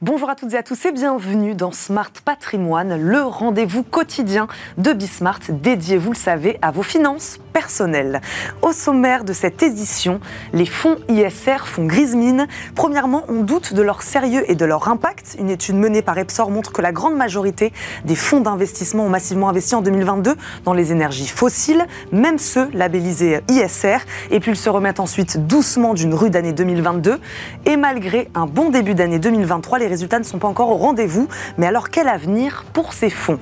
Bonjour à toutes et à tous et bienvenue dans Smart Patrimoine, le rendez-vous quotidien de Bismart dédié, vous le savez, à vos finances personnelles. Au sommaire de cette édition, les fonds ISR, fonds grise mine. Premièrement, on doute de leur sérieux et de leur impact. Une étude menée par Epsor montre que la grande majorité des fonds d'investissement ont massivement investi en 2022 dans les énergies fossiles, même ceux labellisés ISR. Et puis ils se remettent ensuite doucement d'une rude année 2022. Et malgré un bon début d'année 2023, les les résultats ne sont pas encore au rendez-vous. Mais alors, quel avenir pour ces fonds?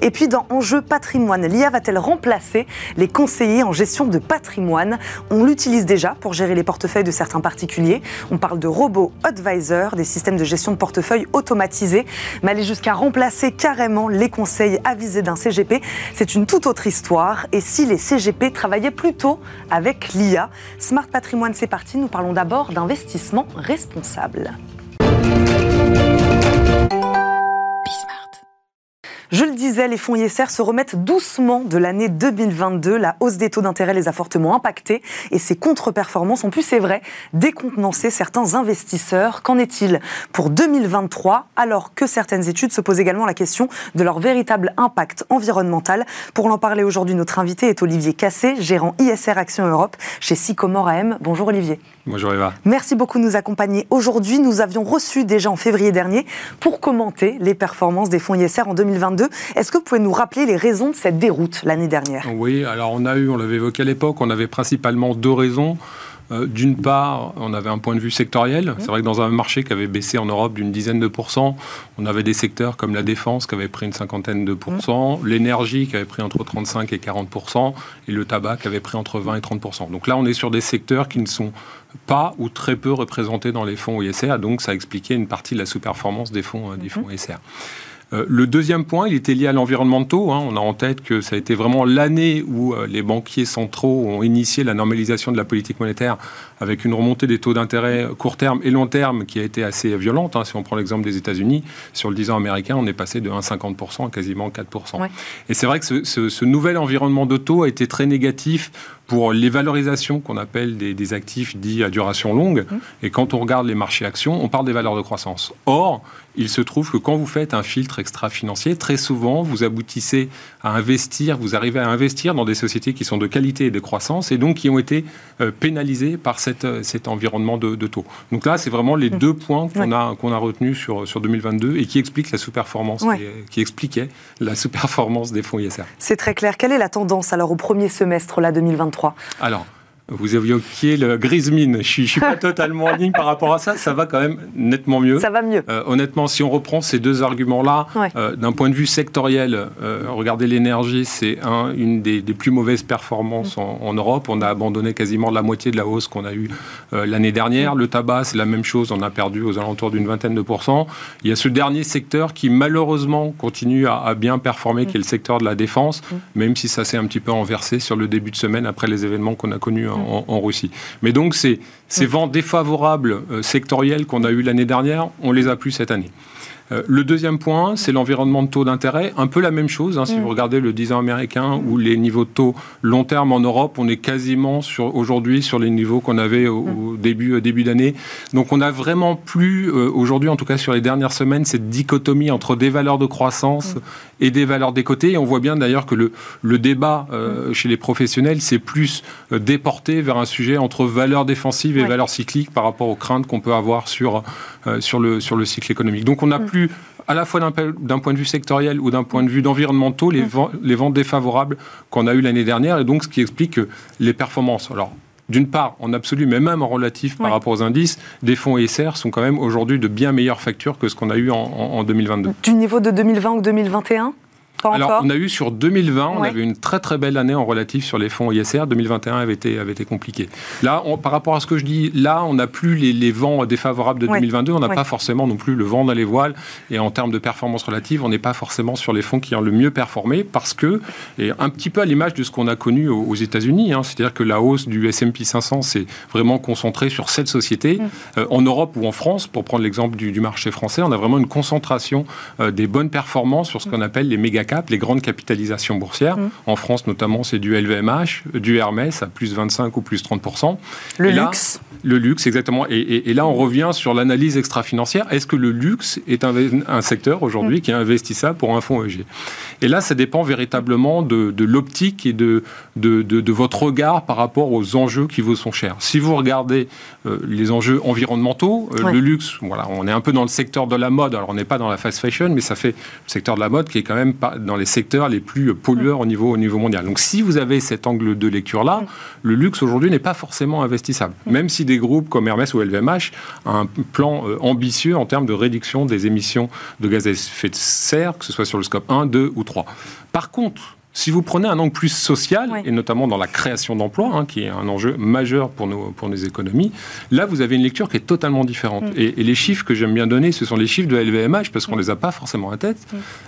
Et puis, dans Enjeu patrimoine, l'IA va-t-elle remplacer les conseillers en gestion de patrimoine? On l'utilise déjà pour gérer les portefeuilles de certains particuliers. On parle de robots advisors, des systèmes de gestion de portefeuille automatisés. Mais aller jusqu'à remplacer carrément les conseils avisés d'un CGP, c'est une toute autre histoire. Et si les CGP travaillaient plutôt avec l'IA Smart Patrimoine, c'est parti. Nous parlons d'abord d'investissement responsable. Je le disais, les fonds ISR se remettent doucement de l'année 2022. La hausse des taux d'intérêt les a fortement impactés et ces contre-performances ont pu, c'est vrai, décontenancer certains investisseurs. Qu'en est-il pour 2023 alors que certaines études se posent également la question de leur véritable impact environnemental? Pour en parler aujourd'hui, notre invité est Olivier Cassé, gérant ISR Action Europe chez Sycomore AM. Bonjour Olivier. Bonjour Eva. Merci beaucoup de nous accompagner aujourd'hui. Nous avions reçu déjà en février dernier pour commenter les performances des fonds ISR en 2022. Est-ce que vous pouvez nous rappeler les raisons de cette déroute l'année dernière? Oui, alors on a eu, on l'avait évoqué à l'époque, on avait principalement deux raisons. Euh, d'une part, on avait un point de vue sectoriel. Mmh. C'est vrai que dans un marché qui avait baissé en Europe d'une dizaine de pourcents, on avait des secteurs comme la défense qui avait pris une cinquantaine de pourcents, mmh. l'énergie qui avait pris entre 35 et 40% et le tabac qui avait pris entre 20 et 30% Donc là, on est sur des secteurs qui ne sont pas ou très peu représentés dans les fonds ISR. Donc ça expliquait une partie de la sous-performance des fonds, euh, des mmh. fonds ISR. Euh, le deuxième point, il était lié à l'environnement Hein. On a en tête que ça a été vraiment l'année où euh, les banquiers centraux ont initié la normalisation de la politique monétaire avec une remontée des taux d'intérêt court terme et long terme qui a été assez violente. Hein. Si on prend l'exemple des États-Unis, sur le 10 ans américain, on est passé de 1,50% à quasiment 4%. Et c'est vrai que ce, ce nouvel environnement de taux a été très négatif pour les valorisations qu'on appelle des, actifs dits à duration longue. Mmh. Et quand on regarde les marchés actions, on parle des valeurs de croissance. Or, il se trouve que quand vous faites un filtre extra-financier, très souvent, vous aboutissez à investir, vous arrivez à investir dans des sociétés qui sont de qualité et de croissance, et donc qui ont été euh, pénalisées par cette, euh, cet environnement de, taux. Donc là, c'est vraiment les mmh. deux points qu'on a, qu'on a retenus sur, sur 2022 et qui expliquent la sous-performance, qui, expliquaient la sous-performance des fonds ISR. C'est très clair. Quelle est la tendance alors au premier semestre là 2023 alors, vous évoquiez le grise mine. Je ne suis, pas totalement en ligne par rapport à ça. Ça va quand même nettement mieux. Ça va mieux. Euh, honnêtement, si on reprend ces deux arguments-là, euh, d'un point de vue sectoriel, euh, regardez l'énergie, c'est un, une des, plus mauvaises performances en, Europe. On a abandonné quasiment la moitié de la hausse qu'on a eue l'année dernière. Le tabac, c'est la même chose. On a perdu aux alentours d'une vingtaine de pourcents. Il y a ce dernier secteur qui, malheureusement, continue à, bien performer, qui est le secteur de la défense, même si ça s'est un petit peu renversé sur le début de semaine après les événements qu'on a connus en, Russie. Mais donc, ces, ces vents défavorables euh, sectoriels qu'on a eu l'année dernière, on les a plus cette année. Euh, le deuxième point, c'est l'environnement de taux d'intérêt. Un peu la même chose, hein, si mm. vous regardez le 10 ans américain ou les niveaux de taux long terme en Europe, on est quasiment sur, aujourd'hui sur les niveaux qu'on avait au, mm. début, euh, début d'année. Donc on n'a vraiment plus, euh, aujourd'hui en tout cas sur les dernières semaines, cette dichotomie entre des valeurs de croissance mm. et des valeurs décotées. Et on voit bien d'ailleurs que le, le débat chez les professionnels, c'est plus déporté vers un sujet entre valeurs défensives et valeurs cycliques par rapport aux craintes qu'on peut avoir sur, sur, le, sur le cycle économique. Donc on n'a plus à la fois d'un point de vue sectoriel ou d'un point de vue d'environnementaux, les, les, ventes défavorables qu'on a eues l'année dernière, et donc ce qui explique les performances. Alors, d'une part, en absolu, mais même en relatif par rapport aux indices, des fonds ISR sont quand même aujourd'hui de bien meilleures factures que ce qu'on a eu en, en 2022. Du niveau de 2020 ou 2021 alors, on a eu sur 2020, on avait une très très belle année en relatif sur les fonds ISR. 2021 avait été, avait été compliqué. Là, par rapport à ce que je dis, là, on n'a plus les, vents défavorables de 2022. On n'a pas forcément non plus le vent dans les voiles. Et en termes de performance relative, on n'est pas forcément sur les fonds qui ont le mieux performé parce que, et un petit peu à l'image de ce qu'on a connu aux, États-Unis, hein, c'est-à-dire que la hausse du S&P 500 s'est vraiment concentrée sur cette société. Mm. Euh, en Europe ou en France, pour prendre l'exemple du, marché français, on a vraiment une concentration euh, des bonnes performances sur ce qu'on appelle les méga les grandes capitalisations boursières. Mm. En France, notamment, c'est du LVMH, du Hermès à plus 25 ou plus 30%. Le luxe Le luxe, exactement. Et, là, on revient sur l'analyse extra-financière. Est-ce que le luxe est un, secteur aujourd'hui mm. qui est investissable pour un fonds EG Et là, ça dépend véritablement de, l'optique et de, de, votre regard par rapport aux enjeux qui vous sont chers. Si vous regardez euh, les enjeux environnementaux, euh, le luxe, voilà, on est un peu dans le secteur de la mode. Alors, on n'est pas dans la fast fashion, mais ça fait le secteur de la mode qui est quand même pas dans les secteurs les plus pollueurs au niveau, au niveau mondial. Donc, si vous avez cet angle de lecture-là, le luxe aujourd'hui n'est pas forcément investissable. Même si des groupes comme Hermès ou LVMH ont un plan euh, ambitieux en termes de réduction des émissions de gaz à effet de serre, que ce soit sur le scope 1, 2 ou 3. Par contre, si vous prenez un angle plus social, et notamment dans la création d'emplois, hein, qui est un enjeu majeur pour nos, pour nos économies, là, vous avez une lecture qui est totalement différente. Mm. Et, les chiffres que j'aime bien donner, ce sont les chiffres de LVMH, parce qu'on ne mm. les a pas forcément en tête.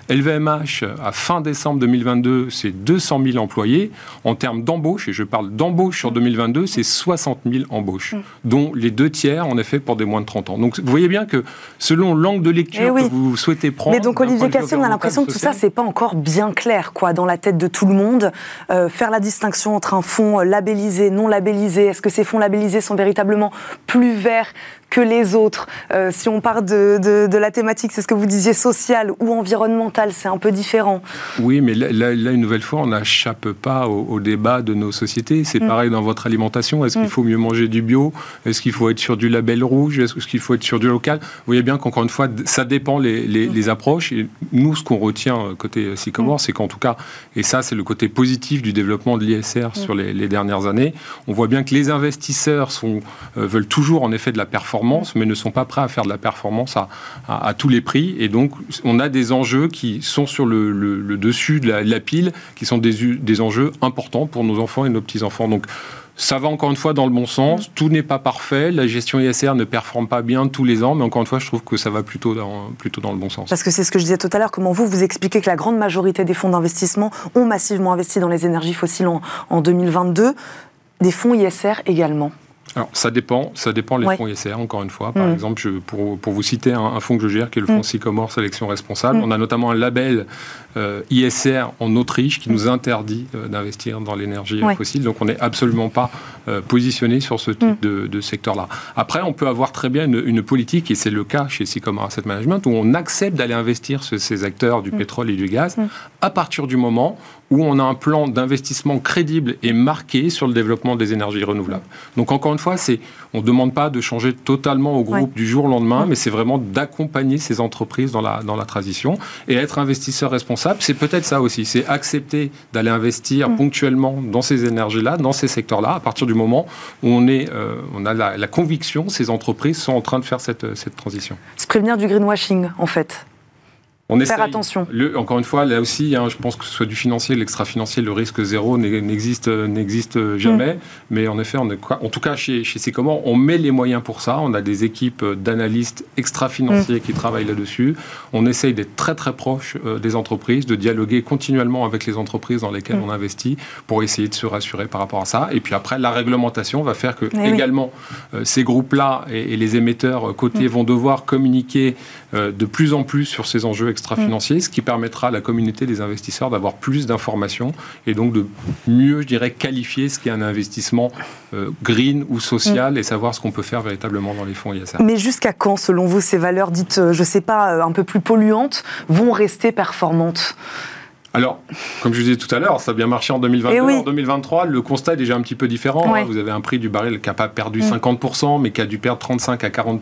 LVMH, mm. à fin décembre 2022, c'est 200 000 employés. En termes d'embauche, et je parle d'embauche sur 2022, c'est 60 000 embauches, dont les deux tiers, en effet, pour des moins de 30 ans. Donc, vous voyez bien que selon l'angle de lecture eh que vous souhaitez prendre... Mais donc, Olivier Cassien, on a l'impression que tout ça, c'est pas encore bien clair, quoi, dans la tête de tout le monde, euh, faire la distinction entre un fonds labellisé, non labellisé, est-ce que ces fonds labellisés sont véritablement plus verts que les autres. Euh, si on part de, de, la thématique, c'est ce que vous disiez, sociale ou environnementale, c'est un peu différent. Oui, mais là, une nouvelle fois, on n'échappe pas au, débat de nos sociétés. C'est mm. pareil dans votre alimentation. Est-ce qu'il mm. faut mieux manger du bio? Est-ce qu'il faut être sur du label rouge? Est-ce qu'il faut être sur du local? Vous voyez bien qu'encore une fois, ça dépend les, les, mm. approches. Et nous, ce qu'on retient euh, côté Sycomore, c'est qu'en tout cas, et ça, c'est le côté positif du développement de l'ISR sur les, dernières années, on voit bien que les investisseurs sont, euh, veulent toujours en effet de la performance mais ne sont pas prêts à faire de la performance à, tous les prix. Et donc, on a des enjeux qui sont sur le, dessus de la, pile, qui sont des, des enjeux importants pour nos enfants et nos petits-enfants. Donc, ça va encore une fois dans le bon sens. Tout n'est pas parfait. La gestion ISR ne performe pas bien tous les ans, mais encore une fois, je trouve que ça va plutôt dans, plutôt dans le bon sens. Parce que c'est ce que je disais tout à l'heure. Comment vous vous expliquez que la grande majorité des fonds d'investissement ont massivement investi dans les énergies fossiles en, en 2022, des fonds ISR également alors, ça dépend, ça dépend les fonds ISR, encore une fois. Par mm. exemple, je, pour, pour, vous citer un, fonds que je gère, qui est le fonds mm. Sycomore Sélection Responsable, mm. on a notamment un label euh, ISR en Autriche qui nous interdit euh, d'investir dans l'énergie fossile. Donc, on n'est absolument pas euh, positionné sur ce type de, de secteur-là. Après, on peut avoir très bien une, une politique, et c'est le cas chez Sycomore Asset Management, où on accepte d'aller investir sur ces acteurs du pétrole et du gaz à partir du moment où on a un plan d'investissement crédible et marqué sur le développement des énergies renouvelables. Donc encore une fois, c'est, on ne demande pas de changer totalement au groupe du jour au lendemain, mais c'est vraiment d'accompagner ces entreprises dans la, dans la transition. Et être investisseur responsable, c'est peut-être ça aussi, c'est accepter d'aller investir mm. ponctuellement dans ces énergies-là, dans ces secteurs-là, à partir du moment où on, est, euh, on a la, la conviction que ces entreprises sont en train de faire cette, cette transition. Se prévenir du greenwashing, en fait on Faire attention. encore une fois, là aussi, hein, je pense que ce soit du financier, l'extra-financier, le risque zéro n'existe n'existe jamais. Mm. Mais en effet, on est, en tout cas, chez, chez Sycomore, on met les moyens pour ça. On a des équipes d'analystes extra-financiers mm. qui travaillent là-dessus. On essaye d'être très très proche euh, des entreprises, de dialoguer continuellement avec les entreprises dans lesquelles mm. on investit pour essayer de se rassurer par rapport à ça. Et puis après, la réglementation va faire que eh également euh, ces groupes-là et, les émetteurs euh, cotés vont devoir communiquer de plus en plus sur ces enjeux extra-financiers, ce qui permettra à la communauté des investisseurs d'avoir plus d'informations et donc de mieux, je dirais, qualifier ce qu'est un investissement euh, green ou social et savoir ce qu'on peut faire véritablement dans les fonds ISR. Mais jusqu'à quand, selon vous, ces valeurs dites, euh, je ne sais pas, euh, un peu plus polluantes vont rester performantes? Alors, comme je vous disais tout à l'heure, ça a bien marché en 2022. Eh en 2023, le constat est déjà un petit peu différent. Vous avez un prix du baril qui n'a pas perdu 50%, mm. mais qui a dû perdre 35 à 40%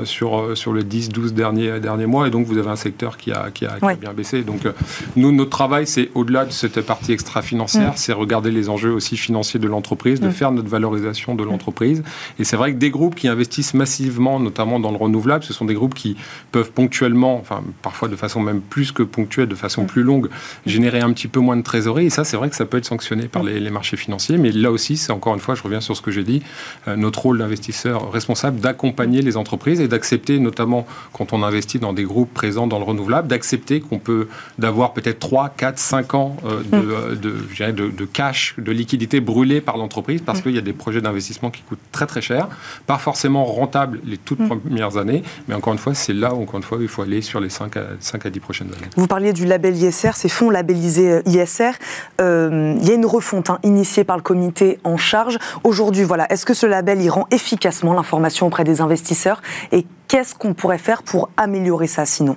euh, sur, euh, sur le 10-12 derniers, derniers mois. Et donc, vous avez un secteur qui a, qui a, bien baissé. Donc, euh, nous, notre travail, c'est au-delà de cette partie extra-financière, mm. c'est regarder les enjeux aussi financiers de l'entreprise, de mm. faire notre valorisation de l'entreprise. Et c'est vrai que des groupes qui investissent massivement, notamment dans le renouvelable, ce sont des groupes qui peuvent ponctuellement, enfin, parfois de façon même plus que ponctuelle, de façon plus longue, générer un petit peu moins de trésorerie. Et ça, c'est vrai que ça peut être sanctionné par les, marchés financiers. Mais là aussi, c'est encore une fois, je reviens sur ce que j'ai dit, euh, notre rôle d'investisseur responsable d'accompagner les entreprises et d'accepter, notamment quand on investit dans des groupes présents dans le renouvelable, d'accepter qu'on peut d'avoir peut-être 3, 4, 5 ans euh, de, mm. euh, de, de, de, cash, de liquidité brûlée par l'entreprise parce mm. qu'il y a des projets d'investissement qui coûtent très très cher, pas forcément rentables les toutes mm. premières années, mais encore une fois, c'est là où encore une fois, il faut aller sur les 5 à, 5 à 10 prochaines années. Vous parliez du label ISR, ces fonds labellisés ISR. il y a une refonte hein, initiée par le comité en charge. Aujourd'hui, voilà, est-ce que ce label y rend efficacement l'information auprès des investisseurs et qu'est-ce qu'on pourrait faire pour améliorer ça sinon?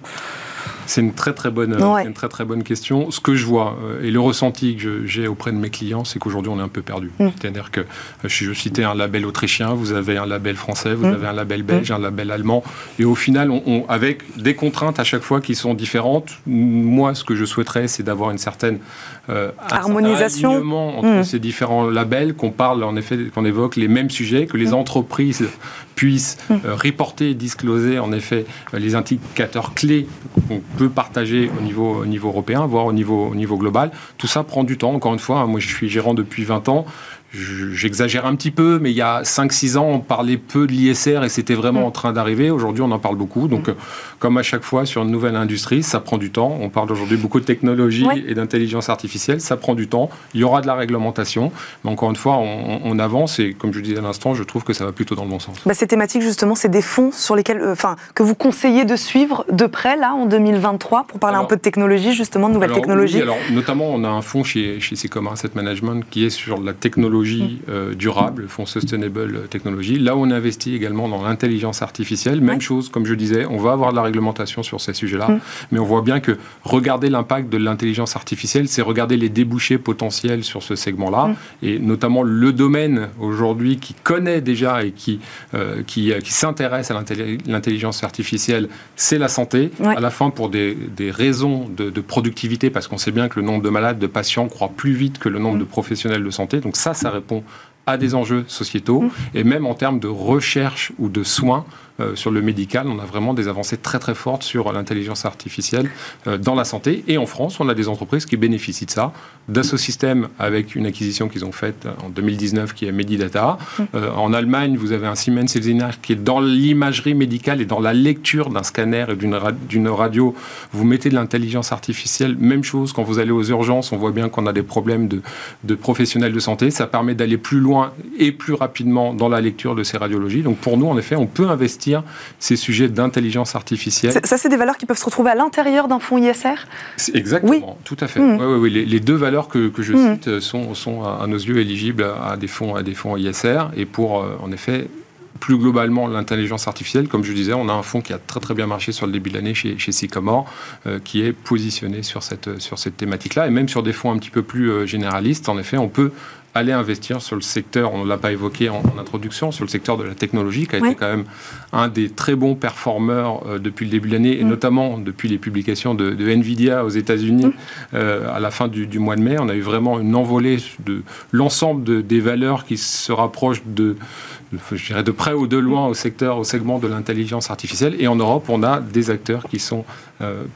C'est une très très bonne, une très très bonne question. Ce que je vois euh, et le ressenti que j'ai auprès de mes clients, c'est qu'aujourd'hui on est un peu perdu. Mm. C'est-à-dire que euh, je citais un label autrichien, vous avez un label français, vous mm. avez un label belge, mm. un label allemand, et au final, on, avec des contraintes à chaque fois qui sont différentes. Moi, ce que je souhaiterais, c'est d'avoir une certaine euh, harmonisation entre ces différents labels, qu'on parle en effet, qu'on évoque les mêmes sujets, que les entreprises puissent reporter, discloser en effet les indicateurs clés qu'on peut partager au niveau, au niveau européen, voire au niveau, au niveau global. Tout ça prend du temps. Encore une fois, moi je suis gérant depuis 20 ans j'exagère un petit peu, mais il y a 5-6 ans, on parlait peu de l'ISR et c'était vraiment mm. en train d'arriver. Aujourd'hui, on en parle beaucoup. Donc, mm. euh, comme à chaque fois sur une nouvelle industrie, ça prend du temps. On parle aujourd'hui beaucoup de technologie et d'intelligence artificielle. Ça prend du temps. Il y aura de la réglementation. Mais encore une fois, on, avance et comme je disais à l'instant, je trouve que ça va plutôt dans le bon sens. Bah, ces thématiques, justement, c'est des fonds sur lesquels, euh, que vous conseillez de suivre de près, là, en 2023, pour parler un peu de technologie, justement, de nouvelles technologies? alors, notamment, on a un fonds chez, chez Secom Asset Management qui est sur la technologie euh, durable, le fonds Sustainable Technology. Là on investit également dans l'intelligence artificielle, même chose, comme je disais, on va avoir de la réglementation sur ces sujets-là, mm. mais on voit bien que regarder l'impact de l'intelligence artificielle, c'est regarder les débouchés potentiels sur ce segment-là, mm. et notamment le domaine aujourd'hui qui connaît déjà et qui, euh, qui, qui s'intéresse à l'intelligence artificielle, c'est la santé. À la fin, pour des, des raisons de, de, productivité, parce qu'on sait bien que le nombre de malades, de patients croît plus vite que le nombre mm. de professionnels de santé. Donc ça, ça répond à des enjeux sociétaux mmh. et même en termes de recherche ou de soins euh, sur le médical, on a vraiment des avancées très très fortes sur l'intelligence artificielle euh, dans la santé. Et en France, on a des entreprises qui bénéficient de ça. System avec une acquisition qu'ils ont faite en 2019 qui est Medidata. Euh, en Allemagne, vous avez un Siemens Healthineers qui est dans l'imagerie médicale et dans la lecture d'un scanner et d'une radio. Vous mettez de l'intelligence artificielle, même chose quand vous allez aux urgences, on voit bien qu'on a des problèmes de, de professionnels de santé. Ça permet d'aller plus loin et plus rapidement dans la lecture de ces radiologies. Donc pour nous, en effet, on peut investir ces sujets d'intelligence artificielle. Ça, c'est des valeurs qui peuvent se retrouver à l'intérieur d'un fonds ISR Exactement, oui. tout à fait. Mmh. Oui, les, deux valeurs que, je mmh. cite sont, sont, à nos yeux éligibles à des fonds, à des fonds ISR. Et pour, euh, en effet, plus globalement l'intelligence artificielle, comme je disais, on a un fonds qui a très très bien marché sur le début de l'année chez, chez Sycomore, euh, qui est positionné sur cette, sur cette thématique-là, et même sur des fonds un petit peu plus euh, généralistes. En effet, on peut aller investir sur le secteur, on ne l'a pas évoqué en, introduction, sur le secteur de la technologie, qui a été quand même un des très bons performeurs euh, depuis le début de l'année, et mm. notamment depuis les publications de, Nvidia aux États-Unis mm. euh, à la fin du, mois de mai. On a eu vraiment une envolée de l'ensemble des valeurs qui se rapprochent de, je dirais de près ou de loin au secteur, au segment de l'intelligence artificielle. Et en Europe, on a des acteurs qui sont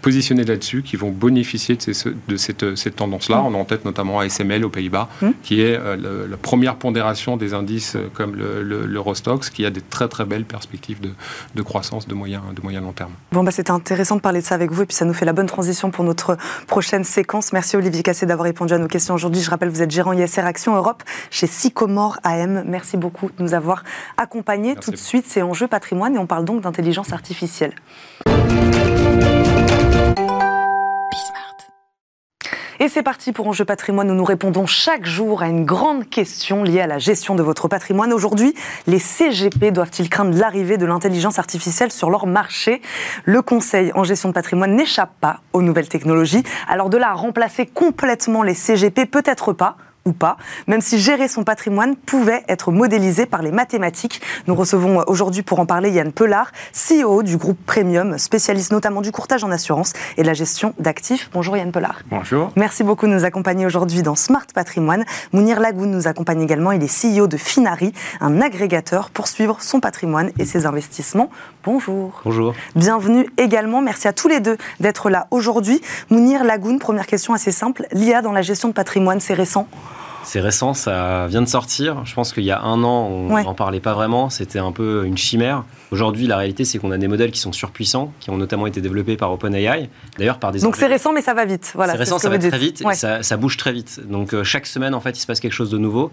positionnés là-dessus, qui vont bénéficier de, de cette, cette tendance-là. Mm. On a en tête notamment ASML aux Pays-Bas, qui est euh, la première pondération des indices euh, comme l'Eurostox, qui a des très très belles perspectives de, croissance de moyen, de moyen long terme. Bon, bah, c'était intéressant de parler de ça avec vous, et puis ça nous fait la bonne transition pour notre prochaine séquence. Merci Olivier Cassé d'avoir répondu à nos questions aujourd'hui. Je rappelle, vous êtes gérant ISR Action Europe chez Sycomore AM. Merci beaucoup de nous avoir accompagnés. Tout de suite, c'est Enjeu patrimoine, et on parle donc d'intelligence artificielle. Et c'est parti pour Enjeu patrimoine où nous répondons chaque jour à une grande question liée à la gestion de votre patrimoine. Aujourd'hui, les CGP doivent-ils craindre l'arrivée de l'intelligence artificielle sur leur marché? Le Conseil en gestion de patrimoine n'échappe pas aux nouvelles technologies. Alors de là à remplacer complètement les CGP, peut-être pas ou pas, même si gérer son patrimoine pouvait être modélisé par les mathématiques. Nous recevons aujourd'hui pour en parler Yann Pelard, CEO du groupe Premium, spécialiste notamment du courtage en assurance et de la gestion d'actifs. Bonjour Yann Pelard. Bonjour. Merci beaucoup de nous accompagner aujourd'hui dans Smart Patrimoine. Mounir Lagoun nous accompagne également. Il est CEO de Finari, un agrégateur pour suivre son patrimoine et ses investissements. Bonjour. Bonjour. Bienvenue également. Merci à tous les deux d'être là aujourd'hui. Mounir Lagoun, première question assez simple. L'IA dans la gestion de patrimoine, c'est récent? C'est récent, ça vient de sortir. Je pense qu'il y a un an, on n'en parlait pas vraiment. C'était un peu une chimère. Aujourd'hui, la réalité, c'est qu'on a des modèles qui sont surpuissants, qui ont notamment été développés par OpenAI. D'ailleurs, par des. Donc c'est récent, mais ça va vite. Voilà, c'est récent, ça va très vite. ça, bouge très vite. Donc euh, chaque semaine, en fait, il se passe quelque chose de nouveau.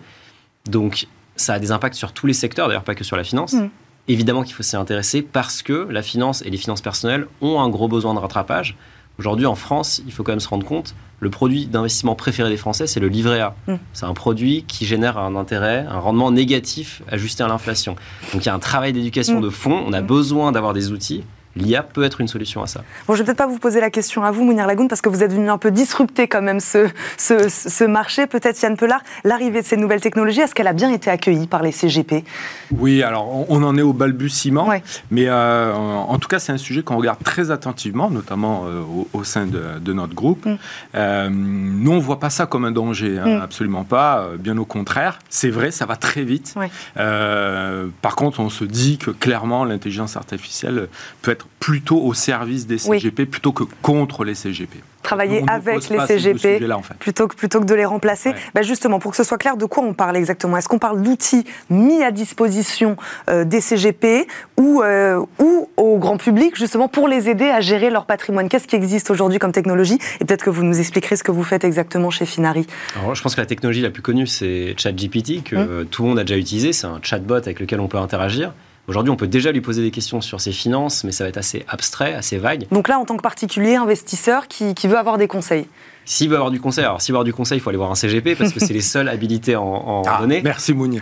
Donc ça a des impacts sur tous les secteurs, d'ailleurs pas que sur la finance. Mm. Évidemment qu'il faut s'y intéresser parce que la finance et les finances personnelles ont un gros besoin de rattrapage Aujourd'hui, en France, il faut quand même se rendre compte, le produit d'investissement préféré des Français, c'est le livret A. Mm. C'est un produit qui génère un intérêt, un rendement négatif ajusté à l'inflation. Donc il y a un travail d'éducation mm. de fond. On a besoin d'avoir des outils l'IA peut être une solution à ça. Bon, je vais peut-être pas vous poser la question à vous, Mounir Lagoun, parce que vous êtes venu un peu disrupter quand même ce, ce, marché. Peut-être Yann Pelard, l'arrivée de ces nouvelles technologies, est-ce qu'elle a bien été accueillie par les CGP Oui, alors on en est au balbutiement, mais euh, en tout cas c'est un sujet qu'on regarde très attentivement, notamment euh, au, sein de, notre groupe. Mm. Euh, nous on voit pas ça comme un danger, hein, mm. absolument pas. Bien au contraire, c'est vrai, ça va très vite. par contre, on se dit que clairement l'intelligence artificielle peut être plutôt au service des CGP plutôt que contre les CGP. Travailler avec les CGP plutôt, que, plutôt que de les remplacer. Bah, justement, pour que ce soit clair, de quoi on parle exactement? Est-ce qu'on parle d'outils mis à disposition euh, des CGP ou, euh, ou au grand public, justement, pour les aider à gérer leur patrimoine? Qu'est-ce qui existe aujourd'hui comme technologie? Et peut-être que vous nous expliquerez ce que vous faites exactement chez Finari. Alors, je pense que la technologie la plus connue, c'est ChatGPT, que hum. tout le monde a déjà utilisé. C'est un chatbot avec lequel on peut interagir. Aujourd'hui, on peut déjà lui poser des questions sur ses finances, mais ça va être assez abstrait, assez vague. Donc là, en tant que particulier investisseur qui, veut avoir des conseils? S'il veut avoir du conseil, alors s'il veut avoir du conseil, il faut aller voir un CGP parce que c'est les seules habilités en, en ah, données. Merci Mouni.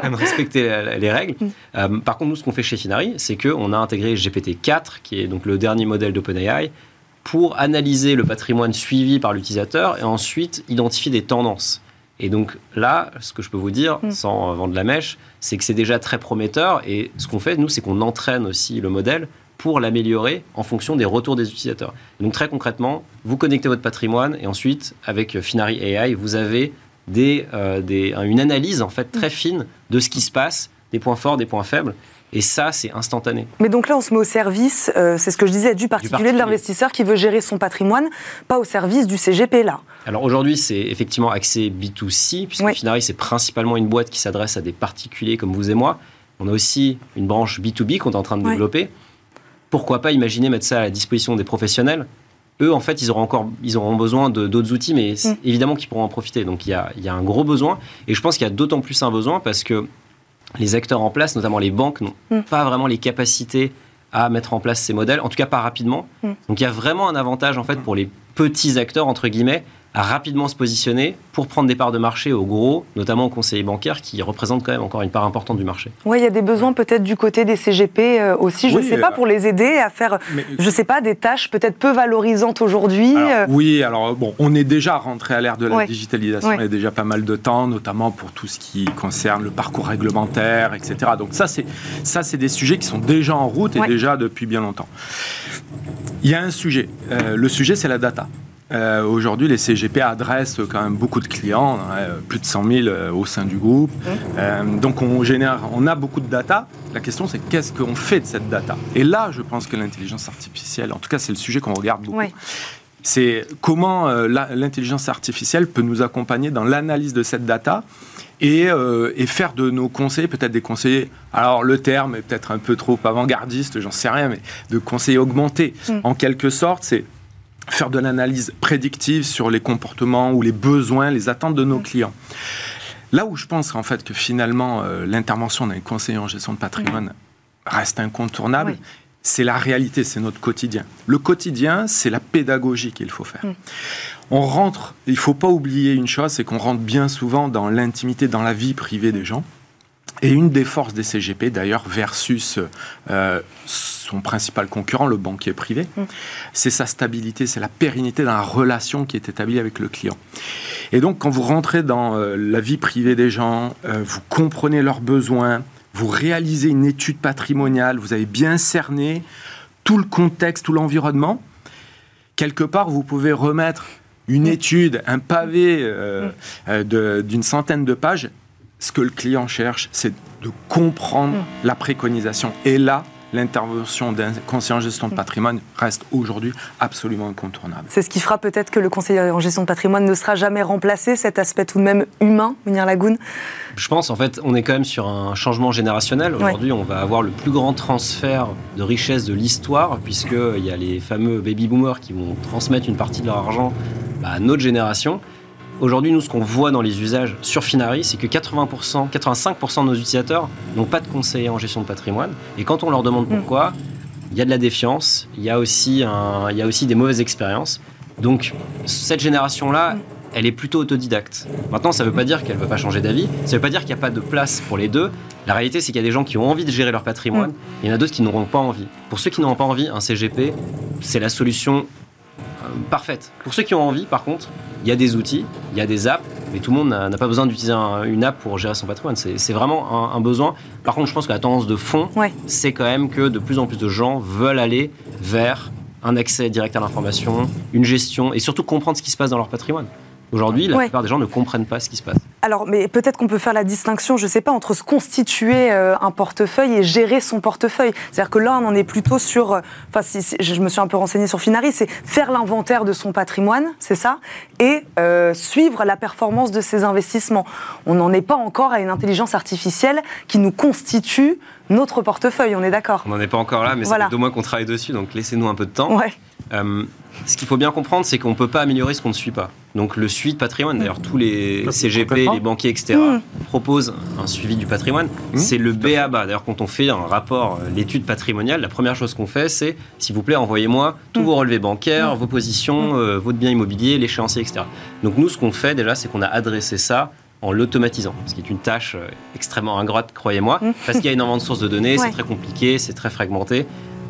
même respecter les règles. Euh, par contre, nous, ce qu'on fait chez Finari, c'est qu'on a intégré GPT-4, qui est donc le dernier modèle d'OpenAI, pour analyser le patrimoine suivi par l'utilisateur et ensuite identifier des tendances. Et donc là, ce que je peux vous dire, mm. sans vendre la mèche, c'est que c'est déjà très prometteur. Et ce qu'on fait, nous, c'est qu'on entraîne aussi le modèle pour l'améliorer en fonction des retours des utilisateurs. donc très concrètement, vous connectez votre patrimoine et ensuite, avec Finari AI, vous avez des, euh, des, une analyse en fait très mm. fine de ce qui se passe, des points forts, des points faibles. Et ça, c'est instantané. Mais donc là, on se met au service, euh, c'est ce que je disais, du particulier, de l'investisseur qui veut gérer son patrimoine, pas au service du CGP là. Alors aujourd'hui, c'est effectivement accès B2C, puisque Finari, c'est principalement une boîte qui s'adresse à des particuliers comme vous et moi. On a aussi une branche B2B qu'on est en train de développer. Pourquoi pas imaginer mettre ça à la disposition des professionnels? Eux, en fait, ils auront encore ils auront besoin d'autres outils, mais mm. évidemment qu'ils pourront en profiter. Donc, il y, a, il y a un gros besoin. Et je pense qu'il y a d'autant plus un besoin parce que les acteurs en place, notamment les banques, n'ont mm. pas vraiment les capacités à mettre en place ces modèles, en tout cas pas rapidement. Mm. Donc il y a vraiment un avantage en fait pour les petits acteurs entre guillemets à rapidement se positionner pour prendre des parts de marché au gros, notamment aux conseillers bancaires qui représentent quand même encore une part importante du marché. Oui, il y a des besoins peut-être du côté des CGP euh, aussi, je ne sais pas, euh, pour les aider à faire, je ne sais pas, des tâches peut-être peu valorisantes aujourd'hui. Euh. Oui, alors bon, on est déjà rentré à l'ère de la digitalisation il y a déjà pas mal de temps, notamment pour tout ce qui concerne le parcours réglementaire, etc. Donc ça, c'est ça, c'est des sujets qui sont déjà en route et déjà depuis bien longtemps. Il y a un sujet. le sujet, c'est la data. Euh, aujourd'hui, les CGP adressent quand même beaucoup de clients, hein, plus de 100 000 euh, au sein du groupe. Mmh. Euh, donc on génère, on a beaucoup de data. La question c'est qu'est-ce qu'on fait de cette data? Et là, je pense que l'intelligence artificielle, en tout cas c'est le sujet qu'on regarde beaucoup. C'est comment l'intelligence artificielle peut nous accompagner dans l'analyse de cette data et, faire de nos conseils peut-être des conseillers. Alors le terme est peut-être un peu trop avant-gardiste, j'en sais rien, mais de conseillers augmentés. Mmh. En quelque sorte, c'est faire de l'analyse prédictive sur les comportements ou les besoins, les attentes de nos clients. Là où je pense en fait que finalement euh, l'intervention d'un conseiller en gestion de patrimoine reste incontournable, c'est la réalité, c'est notre quotidien. Le quotidien, c'est la pédagogie qu'il faut faire. On rentre, il faut pas oublier une chose, c'est qu'on rentre bien souvent dans l'intimité, dans la vie privée des gens. Et une des forces des CGP, d'ailleurs, versus euh, son principal concurrent, le banquier privé, mm. c'est sa stabilité, c'est la pérennité dans la relation qui est établie avec le client. Et donc, quand vous rentrez dans euh, la vie privée des gens, euh, vous comprenez leurs besoins, vous réalisez une étude patrimoniale, vous avez bien cerné tout le contexte, tout l'environnement, quelque part, vous pouvez remettre une mm. étude, un pavé mm. d'une centaine de pages ce que le client cherche, c'est de comprendre mm. la préconisation. Et là, l'intervention d'un conseiller en gestion de mm. patrimoine reste aujourd'hui absolument incontournable. C'est ce qui fera peut-être que le conseiller en gestion de patrimoine ne sera jamais remplacé, cet aspect tout de même humain, Munir Lagoun? Je pense, en fait, on est quand même sur un changement générationnel. Aujourd'hui, on va avoir le plus grand transfert de richesse de l'histoire, puisqu'il y a les fameux baby-boomers qui vont transmettre une partie de leur argent à notre génération. Aujourd'hui, nous, ce qu'on voit dans les usages sur Finari, c'est que 80%, 85% de nos utilisateurs n'ont pas de conseiller en gestion de patrimoine. Et quand on leur demande mm. pourquoi, il y a de la défiance, il y a aussi, un, il y a aussi des mauvaises expériences. Donc cette génération-là, elle est plutôt autodidacte. Maintenant, ça ne veut pas dire qu'elle ne veut pas changer d'avis, ça ne veut pas dire qu'il n'y a pas de place pour les deux. La réalité, c'est qu'il y a des gens qui ont envie de gérer leur patrimoine, il y en a d'autres qui n'auront pas envie. Pour ceux qui n'auront pas envie, un CGP, c'est la solution parfaite. Pour ceux qui ont envie, par contre, il y a des outils, il y a des apps, mais tout le monde n'a pas besoin d'utiliser une app pour gérer son patrimoine. C'est vraiment un, besoin. Par contre, je pense que la tendance de fond, c'est quand même que de plus en plus de gens veulent aller vers un accès direct à l'information, une gestion et surtout comprendre ce qui se passe dans leur patrimoine. Aujourd'hui, la plupart des gens ne comprennent pas ce qui se passe. Alors, mais peut-être qu'on peut faire la distinction, je ne sais pas, entre se constituer euh, un portefeuille et gérer son portefeuille. C'est-à-dire que là, on en est plutôt sur. Euh, enfin, si, je me suis un peu renseignée sur Finari, c'est faire l'inventaire de son patrimoine, c'est ça, et euh, suivre la performance de ses investissements. On n'en est pas encore à une intelligence artificielle qui nous constitue notre portefeuille, on est d'accord On n'en est pas encore là, mais c'est deux mois qu'on travaille dessus, donc laissez-nous un peu de temps. Ouais. ce qu'il faut bien comprendre, c'est qu'on ne peut pas améliorer ce qu'on ne suit pas. Donc le suivi de patrimoine, d'ailleurs tous les CGP, les banquiers, etc. Mm. proposent un suivi du patrimoine. Mm. C'est le BABA. D'ailleurs quand on fait un rapport, euh, l'étude patrimoniale, la première chose qu'on fait, c'est s'il vous plaît envoyez-moi tous mm. vos relevés bancaires, vos positions, euh, votre bien immobilier, l'échéancier, etc. Donc nous ce qu'on fait déjà, c'est qu'on a adressé ça en l'automatisant, ce qui est une tâche euh, extrêmement ingrate, croyez-moi, parce qu'il y a énormément de sources de données, c'est très compliqué, c'est très fragmenté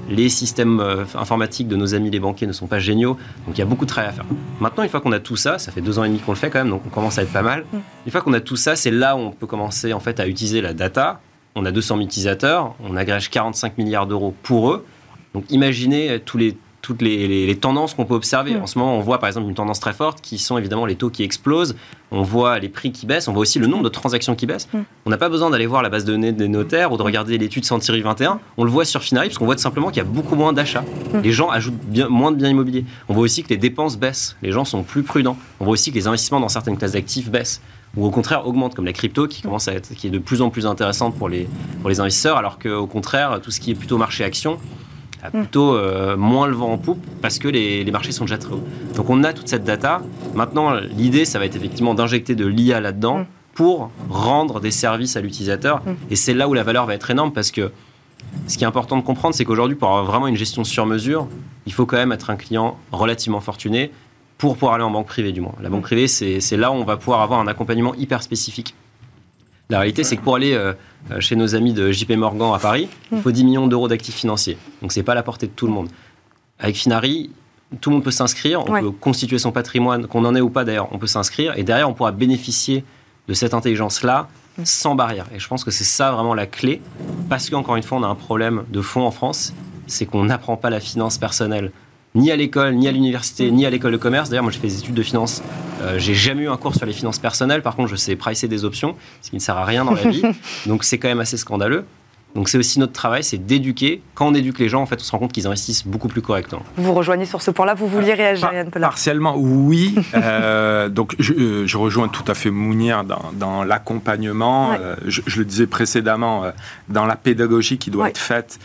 les systèmes euh, informatiques de nos amis les banquiers ne sont pas géniaux, donc il y a beaucoup de travail à faire. Maintenant, une fois qu'on a tout ça, ça fait deux ans et demi qu'on le fait quand même, donc on commence à être pas mal. Mm. Une fois qu'on a tout ça, c'est là où on peut commencer en fait à utiliser la data. On a 200 000 utilisateurs, on agrège 45 milliards d'euros pour eux. Donc imaginez tous les toutes les, tendances qu'on peut observer. Mm. En ce moment, on voit par exemple une tendance très forte qui sont évidemment les taux qui explosent, on voit les prix qui baissent, on voit aussi le nombre de transactions qui baissent. Mm. On n'a pas besoin d'aller voir la base de données des notaires ou de regarder l'étude Sentiri 21, on le voit sur Finari parce qu'on voit tout simplement qu'il y a beaucoup moins d'achats. Mm. Les gens ajoutent bien, moins de biens immobiliers. On voit aussi que les dépenses baissent, les gens sont plus prudents. On voit aussi que les investissements dans certaines classes d'actifs baissent ou au contraire augmentent, comme la crypto qui commence à être, qui est de plus en plus intéressante pour les, pour les investisseurs, alors qu'au contraire, tout ce qui est plutôt marché action, a plutôt euh, moins le vent en poupe parce que les, marchés sont déjà très hauts. Donc on a toute cette data. Maintenant, l'idée, ça va être effectivement d'injecter de l'IA là-dedans mm. pour rendre des services à l'utilisateur. Mm. Et c'est là où la valeur va être énorme parce que ce qui est important de comprendre, c'est qu'aujourd'hui, pour avoir vraiment une gestion sur mesure, il faut quand même être un client relativement fortuné pour pouvoir aller en banque privée, du moins. La banque mm. privée, c'est là où on va pouvoir avoir un accompagnement hyper spécifique. La réalité, c'est que pour aller euh, euh, chez nos amis de JP Morgan à Paris, il faut 10 millions d'euros d'actifs financiers. Donc, ce n'est pas à la portée de tout le monde. Avec Finari, tout le monde peut s'inscrire, on peut constituer son patrimoine, qu'on en ait ou pas d'ailleurs, on peut s'inscrire, et derrière, on pourra bénéficier de cette intelligence-là sans barrière. Et je pense que c'est ça vraiment la clé, parce qu'encore une fois, on a un problème de fond en France, c'est qu'on n'apprend pas la finance personnelle ni à l'école, ni à l'université, ni à l'école de commerce. D'ailleurs, moi, j'ai fait des études de finance. Euh, j'ai jamais eu un cours sur les finances personnelles. Par contre, je sais pricer des options, ce qui ne sert à rien dans la vie. Donc, c'est quand même assez scandaleux. Donc c'est aussi notre travail, c'est d'éduquer. Quand on éduque les gens, en fait, on se rend compte qu'ils investissent beaucoup plus correctement. Vous rejoignez sur ce point-là, vous vouliez réagir, Yann Partiellement, oui. Euh, donc euh, je, rejoins tout à fait Mounir dans, l'accompagnement. Euh, je, le disais précédemment, dans la pédagogie qui doit être faite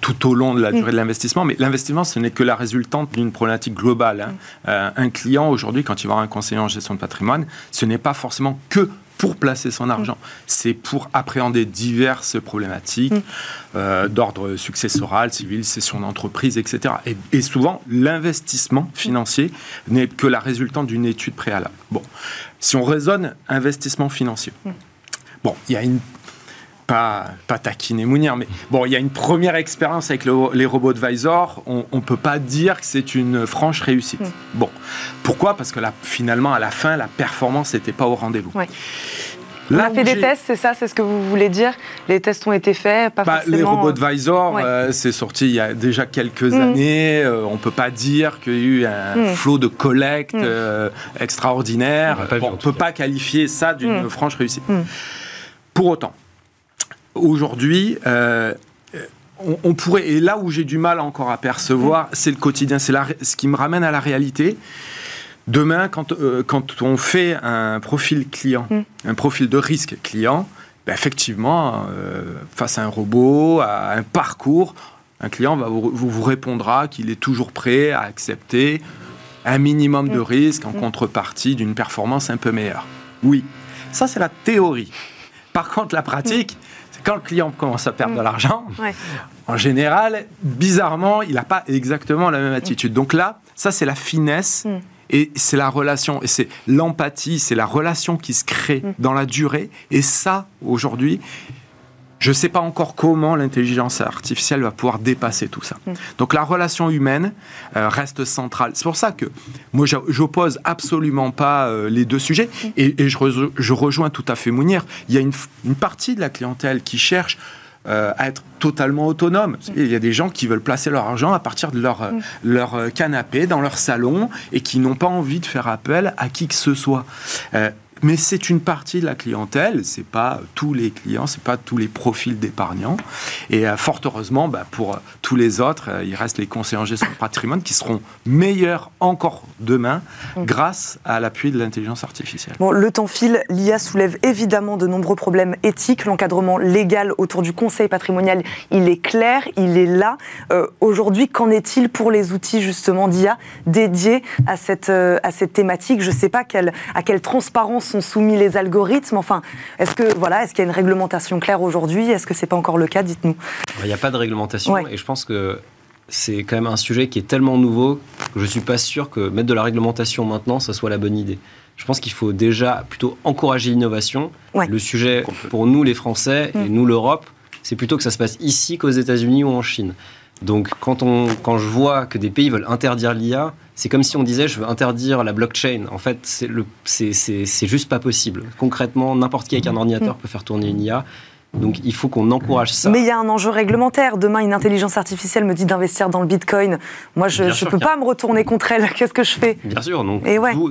tout au long de la durée de l'investissement. Mais l'investissement, ce n'est que la résultante d'une problématique globale. Hein. un client, aujourd'hui, quand il va avoir un conseiller en gestion de patrimoine, ce n'est pas forcément que pour placer son argent. C'est pour appréhender diverses problématiques mm. euh, d'ordre successoral, civil, cession d'entreprise, etc. Et, souvent, l'investissement financier n'est que la résultante d'une étude préalable. Bon, si on raisonne investissement financier, mm. bon, il y a une pas, pas taquiner Mounir, mais bon, il y a une première expérience avec les robots advisors. On ne peut pas dire que c'est une franche réussite. Hmm. Bon, pourquoi? Parce que là, finalement, à la fin, la performance n'était pas au rendez-vous. on a fait des tests, c'est ça, c'est ce que vous voulez dire? Les tests ont été faits, pas bah, Les robots advisors, euh, c'est sorti il y a déjà quelques hmm. années. Euh, on ne peut pas dire qu'il y a eu un hmm. flot de collecte euh, extraordinaire. On ne peut pas qualifier ça d'une franche réussite. Pour autant, aujourd'hui, euh, on, pourrait, et là où j'ai du mal encore à percevoir, c'est le quotidien, c'est ce qui me ramène à la réalité. Demain, quand, euh, quand on fait un profil client, mm. un profil de risque client, ben effectivement, euh, face à un robot, à un parcours, un client va vous, vous répondra qu'il est toujours prêt à accepter un minimum de mm. risque en mm. contrepartie d'une performance un peu meilleure. Oui, ça c'est la théorie. Par contre, la pratique, quand le client commence à perdre de mm. l'argent, en général, bizarrement, il n'a pas exactement la même attitude. Donc là, ça, c'est la finesse. Mm. Et c'est la relation, et c'est l'empathie, c'est la relation qui se crée mm. dans la durée. Et ça, aujourd'hui, je ne sais pas encore comment l'intelligence artificielle va pouvoir dépasser tout ça. Mm. Donc la relation humaine euh, reste centrale. C'est pour ça que moi, j'oppose absolument pas euh, les deux sujets. Mm. Et, je, rejoins tout à fait Mounir. Il y a une, partie de la clientèle qui cherche euh, à être totalement autonome. Mm. Il y a des gens qui veulent placer leur argent à partir de leur, leur canapé, dans leur salon, et qui n'ont pas envie de faire appel à qui que ce soit mais c'est une partie de la clientèle, c'est pas tous les clients, c'est pas tous les profils d'épargnants. Et euh, fort heureusement, bah, pour tous les autres, euh, il reste les conseillers en gestion de patrimoine qui seront meilleurs encore demain grâce à l'appui de l'intelligence artificielle. Bon, le temps file, l'IA soulève évidemment de nombreux problèmes éthiques. L'encadrement légal autour du conseil patrimonial, il est clair, il est là. Euh, aujourd'hui, qu'en est-il pour les outils justement d'IA dédiés à cette, à cette thématique? Je ne sais pas quelle, à quelle transparence sont soumis les algorithmes Enfin, est-ce que voilà, est-ce qu'il y a une réglementation claire aujourd'hui? Est-ce que c'est pas encore le cas? Dites-nous. Il n'y a pas de réglementation et je pense que c'est quand même un sujet qui est tellement nouveau que je suis pas sûr que mettre de la réglementation maintenant, ça soit la bonne idée. Je pense qu'il faut déjà plutôt encourager l'innovation. Le sujet pour nous, les Français, et mm. nous, l'Europe, c'est plutôt que ça se passe ici qu'aux États-Unis ou en Chine. Donc quand, on, quand je vois que des pays veulent interdire l'IA, c'est comme si on disait je veux interdire la blockchain. En fait, c'est juste pas possible. Concrètement, n'importe qui avec un ordinateur mm. peut faire tourner une IA. Donc il faut qu'on encourage ça. Mais il y a un enjeu réglementaire. Demain, une intelligence artificielle me dit d'investir dans le Bitcoin. Moi, je ne peux pas me retourner contre elle. Qu'est-ce que je fais? Bien sûr, donc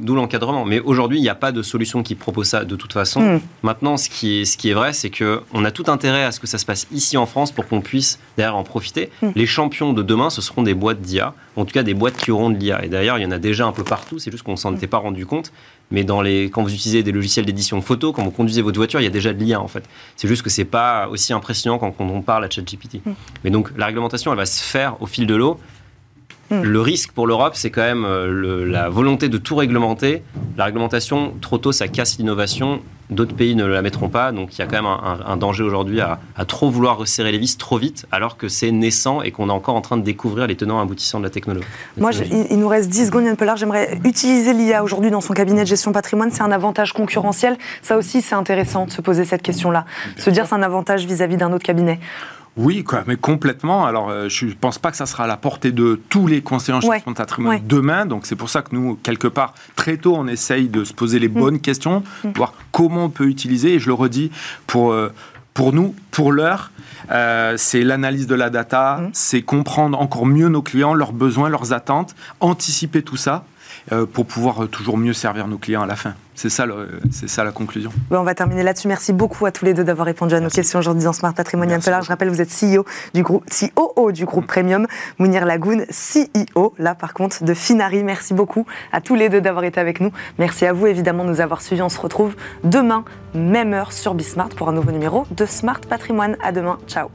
d'où l'encadrement. Mais aujourd'hui, il n'y a pas de solution qui propose ça de toute façon. Hmm. Maintenant, ce qui est, ce qui est vrai, c'est qu'on a tout intérêt à ce que ça se passe ici en France pour qu'on puisse derrière en profiter. Hmm. Les champions de demain, ce seront des boîtes d'IA, en tout cas des boîtes qui auront de l'IA. Et d'ailleurs, il y en a déjà un peu partout, c'est juste qu'on ne s'en était pas rendu compte mais dans les, quand vous utilisez des logiciels d'édition photo, quand vous conduisez votre voiture, il y a déjà de l'IA en fait. C'est juste que c'est pas aussi impressionnant quand, on parle à ChatGPT. Mm. Mais donc la réglementation, elle va se faire au fil de l'eau. Mm. Le risque pour l'Europe, c'est quand même euh, la volonté de tout réglementer. La réglementation, trop tôt, ça casse l'innovation D'autres pays ne la mettront pas, donc il y a quand même un, danger aujourd'hui à, trop vouloir resserrer les vis trop vite, alors que c'est naissant et qu'on est encore en train de découvrir les tenants aboutissants de la technologie. Moi, il, nous reste 10 secondes, Yann Pelard. J'aimerais utiliser l'IA aujourd'hui dans son cabinet de gestion patrimoine. C'est un avantage concurrentiel. Ça aussi, c'est intéressant de se poser cette question-là. Se dire c'est un avantage vis-à-vis d'un autre cabinet. Oui, quoi, mais complètement. Alors, euh, je ne pense pas que ça sera à la portée de tous les conseillers en gestion de patrimoine demain. Donc, c'est pour ça que nous, quelque part, très tôt, on essaye de se poser les mm. bonnes questions, mm. voir comment on peut utiliser. Et je le redis, pour, euh, pour nous, pour l'heure, euh, c'est l'analyse de la data, mm. c'est comprendre encore mieux nos clients, leurs besoins, leurs attentes, anticiper tout ça pour pouvoir toujours mieux servir nos clients à la fin. C'est ça, c'est ça la conclusion. on va terminer là-dessus. Merci beaucoup à tous les deux d'avoir répondu à nos questions aujourd'hui dans Smart Patrimonial Pelard. Je rappelle, vous êtes CEO du groupe, COO du groupe Premium, Mounir Lagoun, CEO, là par contre, de Finari. Merci beaucoup à tous les deux d'avoir été avec nous. Merci à vous évidemment de nous avoir suivis. On se retrouve demain, même heure sur Bismart pour un nouveau numéro de Smart Patrimoine. À demain. Ciao.